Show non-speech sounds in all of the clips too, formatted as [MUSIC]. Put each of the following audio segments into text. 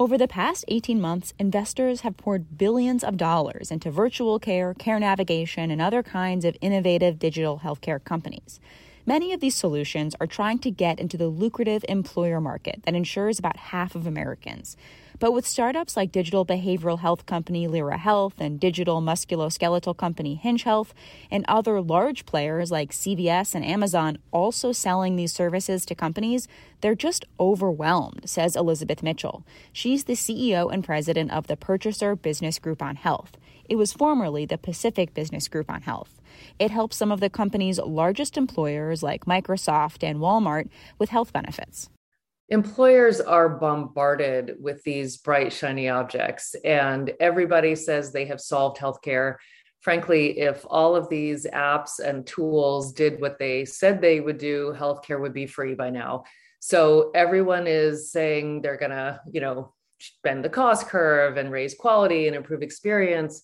Over the past 18 months, investors have poured billions of dollars into virtual care, care navigation, and other kinds of innovative digital healthcare companies. Many of these solutions are trying to get into the lucrative employer market that insures about half of Americans. But with startups like digital behavioral health company Lyra Health and digital musculoskeletal company Hinge Health and other large players like CVS and Amazon also selling these services to companies, they're just overwhelmed, says Elizabeth Mitchell. She's the CEO and president of the Purchaser Business Group on Health. It was formerly the Pacific Business Group on Health. It helps some of the company's largest employers like Microsoft and Walmart with health benefits employers are bombarded with these bright, shiny objects, and everybody says they have solved healthcare. Frankly, if all of these apps and tools did what they said they would do, healthcare would be free by now. So everyone is saying they're going to, you know, bend the cost curve and raise quality and improve experience.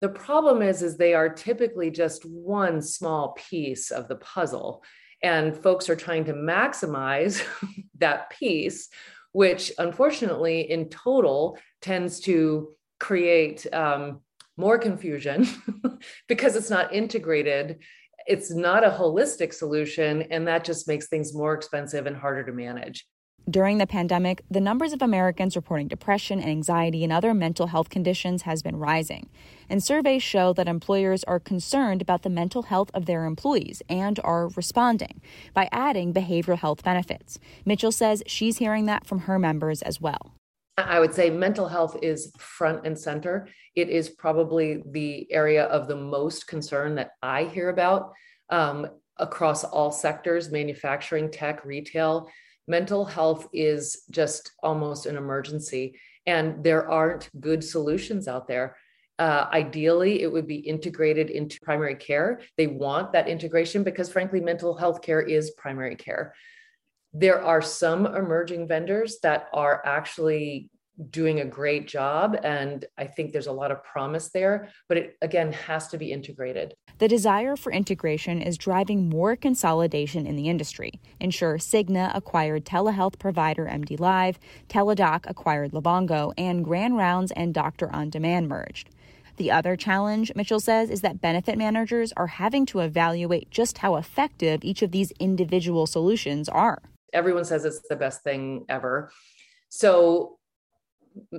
The problem is, is they are typically just one small piece of the puzzle and folks are trying to maximize [LAUGHS] that piece which unfortunately in total tends to create um, more confusion [LAUGHS] because it's not integrated. It's not a holistic solution and that just makes things more expensive and harder to manage during the pandemic, the numbers of Americans reporting depression and anxiety and other mental health conditions has been rising. And surveys show that employers are concerned about the mental health of their employees and are responding by adding behavioral health benefits. Mitchell says she's hearing that from her members as well. I would say mental health is front and center. It is probably the area of the most concern that I hear about um, across all sectors manufacturing, tech, retail mental health is just almost an emergency and there aren't good solutions out there. Uh, ideally it would be integrated into primary care. They want that integration because frankly mental health care is primary care. There are some emerging vendors that are actually doing a great job and i think there's a lot of promise there but it again has to be integrated the desire for integration is driving more consolidation in the industry ensure cigna acquired telehealth provider MDLIVE teladoc acquired livongo and grand rounds and doctor on demand merged the other challenge, Mitchell says, is that benefit managers are having to evaluate just how effective each of these individual solutions are. Everyone says it's the best thing ever. So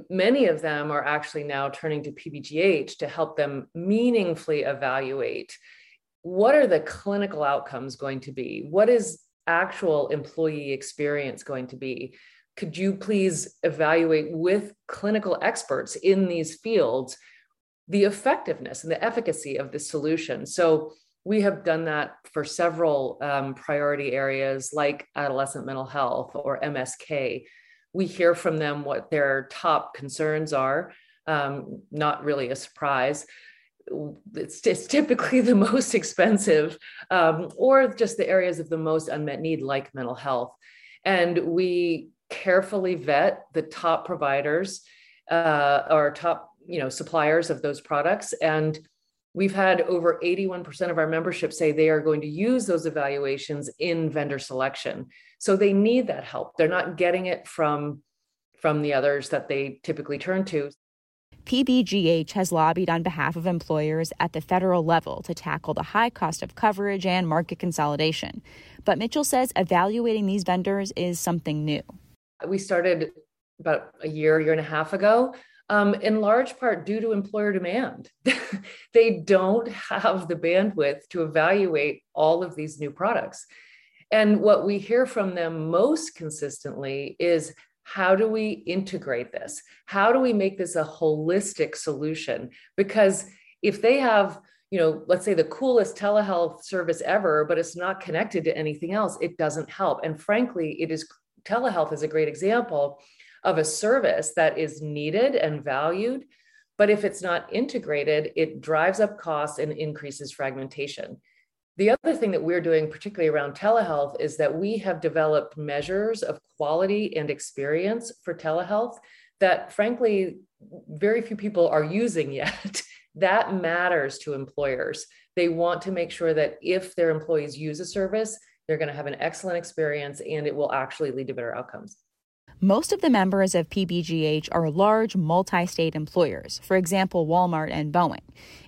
many of them are actually now turning to PBGH to help them meaningfully evaluate what are the clinical outcomes going to be? What is actual employee experience going to be? Could you please evaluate with clinical experts in these fields the effectiveness and the efficacy of the solution? So, we have done that for several um, priority areas like adolescent mental health or MSK we hear from them what their top concerns are. Um, not really a surprise. It's, it's typically [LAUGHS] the most expensive, um, or just the areas of the most unmet need, like mental health. And we carefully vet the top providers uh, or top, you know, suppliers of those products, and we've had over 81% of our membership say they are going to use those evaluations in vendor selection so they need that help they're not getting it from from the others that they typically turn to PBGH has lobbied on behalf of employers at the federal level to tackle the high cost of coverage and market consolidation. But Mitchell says evaluating these vendors is something new. We started about a year, year and a half ago, um, in large part due to employer demand. [LAUGHS] they don't have the bandwidth to evaluate all of these new products. And what we hear from them most consistently is how do we integrate this? How do we make this a holistic solution? Because if they have, you know, let's say the coolest telehealth service ever, but it's not connected to anything else, it doesn't help. And frankly, it is telehealth is a great example of a service that is needed and valued. But if it's not integrated, it drives up costs and increases fragmentation. The other thing that we're doing, particularly around telehealth, is that we have developed measures of quality and experience for telehealth that, frankly, very few people are using yet. [LAUGHS] that matters to employers. They want to make sure that if their employees use a service, they're going to have an excellent experience and it will actually lead to better outcomes. Most of the members of PBGH are large multi state employers, for example, Walmart and Boeing.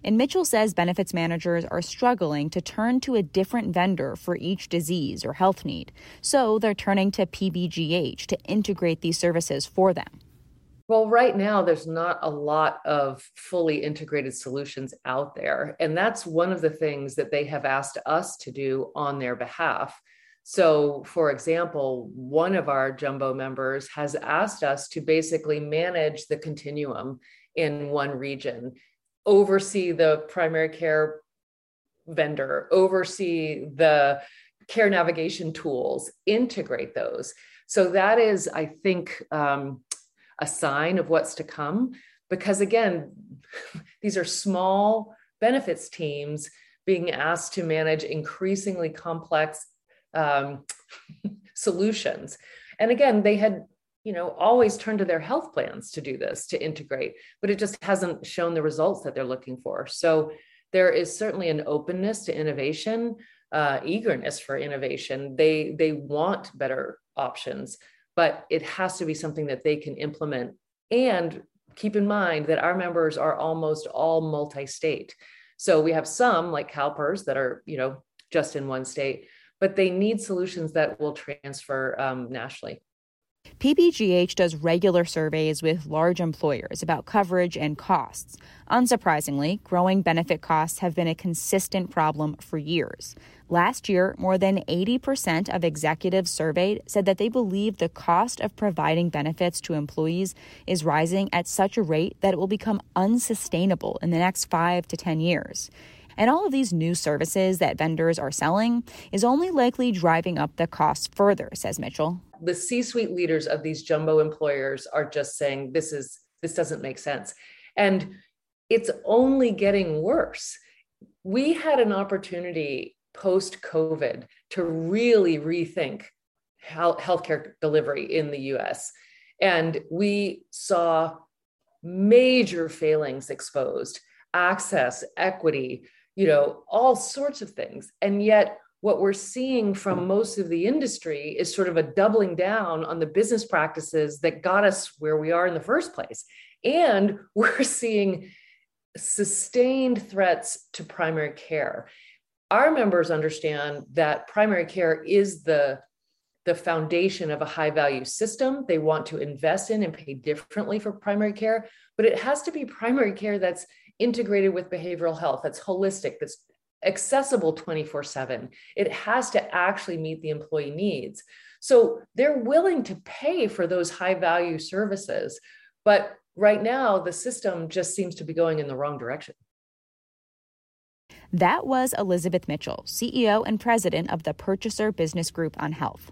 And Mitchell says benefits managers are struggling to turn to a different vendor for each disease or health need. So they're turning to PBGH to integrate these services for them. Well, right now, there's not a lot of fully integrated solutions out there. And that's one of the things that they have asked us to do on their behalf so, for example, one of our jumbo members has asked us to basically manage the continuum in one region, oversee the primary care vendor, oversee the care navigation tools, integrate those. So, that is, I think, um, a sign of what's to come. Because again, [LAUGHS] these are small benefits teams being asked to manage increasingly complex um, [LAUGHS] solutions. And again, they had you know always turned to their health plans to do this to integrate but it just hasn't shown the results that they're looking for. So there is certainly an openness to innovation uh, eagerness for innovation. They they want better options but it has to be something that they can implement. And keep in mind that our members are almost all multi-state. So we have some like calpers that are you know just in one state but they need solutions that will transfer um, nationally. PBGH does regular surveys with large employers about coverage and costs. Unsurprisingly, growing benefit costs have been a consistent problem for years. Last year, more than 80% of executives surveyed said that they believe the cost of providing benefits to employees is rising at such a rate that it will become unsustainable in the next five to 10 years. And all of these new services that vendors are selling is only likely driving up the costs further, says Mitchell. The C-suite leaders of these jumbo employers are just saying this is this doesn't make sense. And it's only getting worse. We had an opportunity post COVID to really rethink healthcare delivery in the US. And we saw major failings exposed access, equity, you know, all sorts of things. And yet, what we're seeing from most of the industry is sort of a doubling down on the business practices that got us where we are in the first place. And [LAUGHS] we're seeing sustained threats to primary care. Our members understand that primary care is the the foundation of a high value system they want to invest in and pay differently for primary care but it has to be primary care that's integrated with behavioral health, that's holistic, that's accessible 24 7. It has to actually meet the employee needs. So they're willing to pay for those high value services. But right now, the system just seems to be going in the wrong direction. That was Elizabeth Mitchell, CEO and president of the Purchaser Business Group on Health.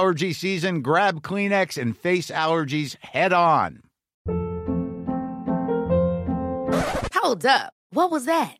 allergy season, grab Kleenex and face allergies head on. Hold up. What was that?